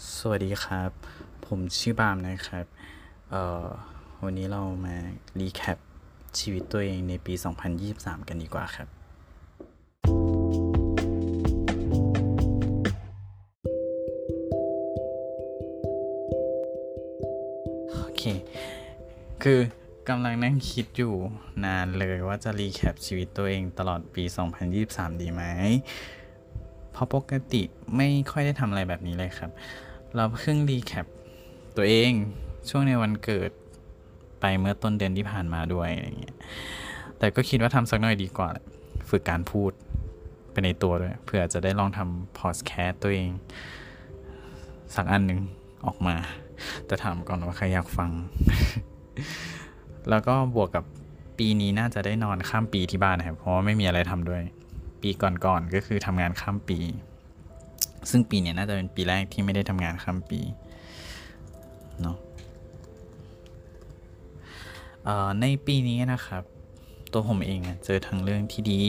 สวัสดีครับ ผมชื่อบามนะครับเอ่อวันนี้เรามา recap ชีวิตตัวเองในปี 2023 กันดีกว่าครับ โอเค คือกำลังนั่งคิดอยู่นานเลยว่าจะ recap ชีวิตตัวเองตลอดปี 2023 ดีไหม ราะปกติไม่ค่อยได้ทำอะไรแบบนี้เลยครับ เราเพิ่งรีแคปตัวเองช่วงในวันเกิดไปเมื่อต้นเดือนที่ผ่านมาด้วยอะไรเงี้ย แต่ก็คิดว่าทำสักหน่อยดีกว่า ฝึกการพูดไปในตัวด้วย เพื่อจะได้ลองทำพอดแคสต์ตัวเอง สักอันหนึ่งออกมา แต่ถามก่อนว่าใครอยากฟัง แล้วก็บวกกับปีนี้น่าจะได้นอนข้ามปีที่บ้านนะครับ เพราะว่าไม่มีอะไรทำด้วย ปีก่อนๆก็คือทำงานข้ามปี ซึ่งปีเนี้ยน่าจะเป็นปีแรกที่ไม่ได้ทำงานข้ามปีเนาะในปีนี้นะครับ ตัวผมเองเจอทั้งเรื่องที่ดี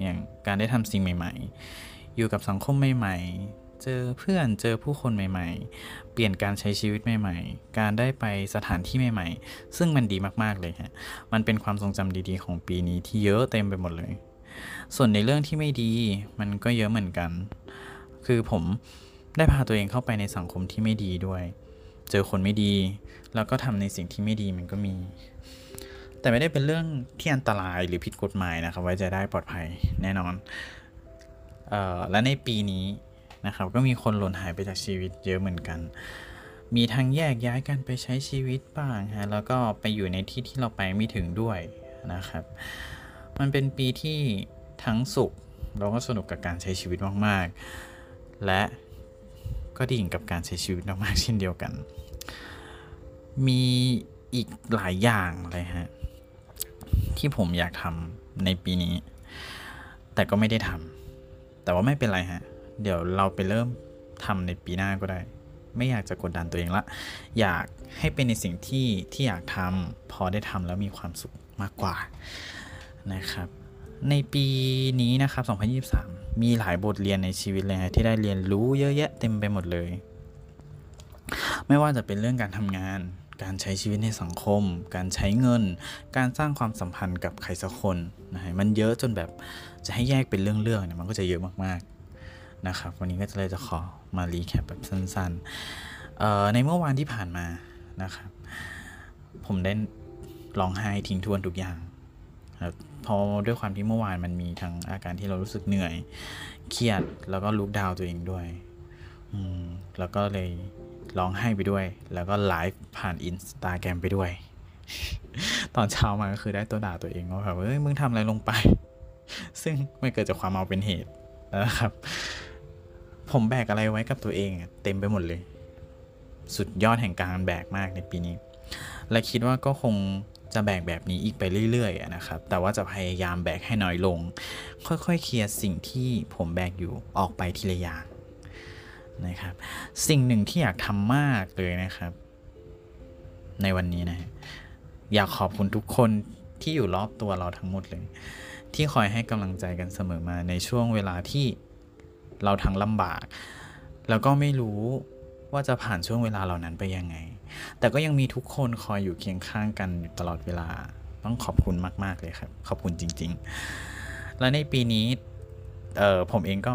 อย่างการได้ทำสิ่งใหม่ ๆ อยู่กับสังคมใหม่ ๆ เจอเพื่อนเจอผู้คนใหม่ ๆ เปลี่ยนการใช้ชีวิตใหม่ ๆ การได้ไปสถานที่ใหม่ ๆ ซึ่งมันดีมากๆเลยฮะมันเป็นความทรงจำดีๆ ของปีนี้ที่เยอะเต็มไปหมดเลย ส่วนในเรื่องที่ไม่ดีมันก็เยอะเหมือนกัน คือผมได้พาตัวเองเข้าไปในสังคมที่ไม่ดีด้วย เจอคนไม่ดี แล้วก็ทำในสิ่งที่ไม่ดีมันก็มี แต่ไม่ได้เป็นเรื่องที่อันตรายหรือผิดกฎหมายนะครับ ไว้ใจได้ปลอดภัยแน่นอนออและในปีนี้นะครับ ก็มีคนหล่นหายไปจากชีวิตเยอะเหมือนกัน มีทั้งแยกย้ายกันไปใช้ชีวิตบ้างฮะ แล้วก็ไปอยู่ในที่ที่เราไปไม่ถึงด้วยนะครับ มันเป็นปีที่ทั้งสุขเราก็สนุกกับการใช้ชีวิตมากๆ และก็ดิ่งกับการใช้ชีวิตมากๆเช่นเดียวกัน มีอีกหลายอย่างเลยฮะ ที่ผมอยากทำในปีนี้ แต่ก็ไม่ได้ทำแต่ว่าไม่เป็นไรฮะ เดี๋ยวเราไปเริ่มทำในปีหน้าก็ได้ ไม่อยากจะกดดันตัวเองละ อยากให้เป็นในสิ่งที่ที่อยากทำพอได้ทำแล้วมีความสุขมากกว่า นะครับ ในปีนี้นะครับ 2023 มีหลายบทเรียนในชีวิตเลยฮะที่ได้เรียนรู้เยอะแยะเต็มไปหมดเลย ไม่ว่าจะเป็นเรื่องการทำงาน การใช้ชีวิตในสังคม การใช้เงิน การสร้างความสัมพันธ์กับใครสักคนนะฮะมันเยอะจนแบบจะให้แยกเป็นเรื่องๆเนี่ยมันก็จะเยอะมากๆนะครับวันนี้ก็จะเลยจะขอมารีแคปแบบสั้นๆในเมื่อวานที่ผ่านมานะครับผมได้ร้องไห้ทิ้งทวนทุกอย่างครับ เพราะด้วยความที่เมื่อวานมันมีทั้งอาการที่เรารู้สึกเหนื่อย เครียดแล้วก็ลุกดาวตัวเองด้วย อืมแล้วก็เลยร้องไห้ไปด้วย แล้วก็ไลฟ์ผ่านอินสตาแกรมไปด้วย ตอนเช้ามาก็คือได้ตัวด่าตัวเองว่าแบบเอ้ยมึงทำอะไรลงไป ซึ่งไม่เกิดจากความเมาเป็นเหตุนะครับ ผมแบกอะไรไว้กับตัวเองเต็มไปหมดเลย สุดยอดแห่งการแบกมากในปีนี้ และคิดว่าก็คง จะแบกแบบนี้อีกไปเรื่อยๆนะครับ แต่ว่าจะพยายามแบกให้น้อยลง ค่อยๆ เคลียร์สิ่งที่ผมแบกอยู่ออกไปทีละอย่างนะครับ สิ่งหนึ่งที่อยากทำมากเลยนะครับ ในวันนี้นะอยากขอบคุณทุกคนที่อยู่รอบตัวเราทั้งหมดเลย ที่คอยให้กำลังใจกันเสมอมาในช่วงเวลาที่เราทั้งลำบาก แล้วก็ไม่รู้ว่าจะผ่านช่วงเวลาเหล่านั้นไปยังไง แต่ก็ยังมีทุกคนคอยอยู่เคียงข้างกันอยู่ตลอดเวลา ต้องขอบคุณมาก ๆ เลยครับ ขอบคุณจริง ๆ และในปีนี้เออผมเองก็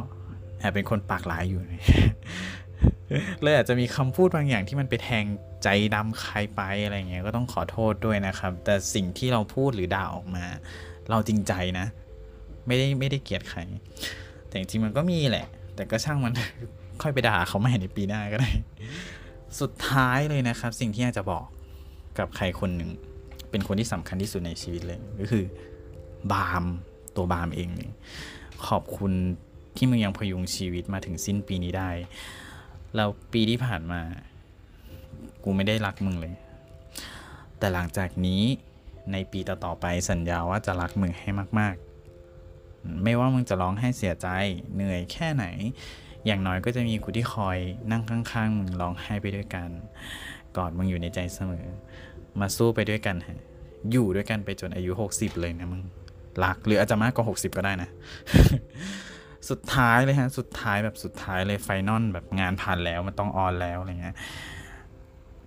แอบเป็นคนปากหลายอยู่ เลยอาจจะมีคำพูดบางอย่างที่มันไปแทงใจดำใครไปอะไรเงี้ยก็ต้องขอโทษด้วยนะครับ แต่สิ่งที่เราพูดหรือด่าออกมา เราจริงใจนะ ไม่ได้ไม่ได้เกลียดใคร แต่จริงๆมันก็มีแหละ แต่ก็ช่างมันค่อยไปด่าเขาใหม่ในปีหน้าก็ได้ สุดท้ายเลยนะครับ สิ่งที่อยากจะบอกกับใครคนหนึ่ง เป็นคนที่สำคัญที่สุดในชีวิตเลย ก็คือบาล์มตัวบาล์มเองเลยขอบคุณที่มึงยังพยุงชีวิตมาถึงสิ้นปีนี้ได้ แล้วปีที่ผ่านมา กูไม่ได้รักมึงเลย แต่หลังจากนี้ในปีต่อๆไปสัญญาว่าจะรักมึงให้มาก ๆ ไม่ว่ามึงจะร้องให้เสียใจเหนื่อยแค่ไหน อย่างน้อยก็จะมีกูที่คอยนั่งข้างๆ มึงร้องไห้ไปด้วยกันกอดมึงอยู่ในใจเสมอ มาสู้ไปด้วยกันฮะอยู่ด้วยกันไปจนอายุ 60 เลยนะมึงรักหรืออาจจะมากกว่า 60 ก็ได้นะ สุดท้ายเลยฮะ สุดท้ายแบบสุดท้ายเลยไฟนอลแบบงานผ่านแล้วมันต้องออนแล้วอะไรเงี้ย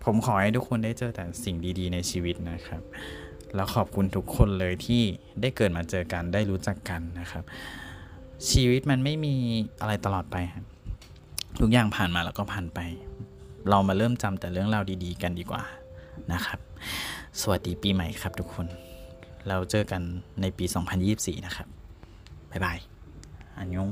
ผมขอให้ทุกคนได้เจอแต่สิ่งดีๆในชีวิตนะครับ แล้วขอบคุณทุกคนเลยที่ได้เกิดมาเจอกันได้รู้จักกันนะครับ ชีวิตมันไม่มีอะไรตลอดไปครับทุกอย่างผ่านมาแล้วก็ผ่านไป เรามาเริ่มจำแต่เรื่องราวดีๆ กันดีกว่านะครับ สวัสดีปีใหม่ครับทุกคน เราเจอกันในปี 2024 นะครับ บ๊ายบาย อันยง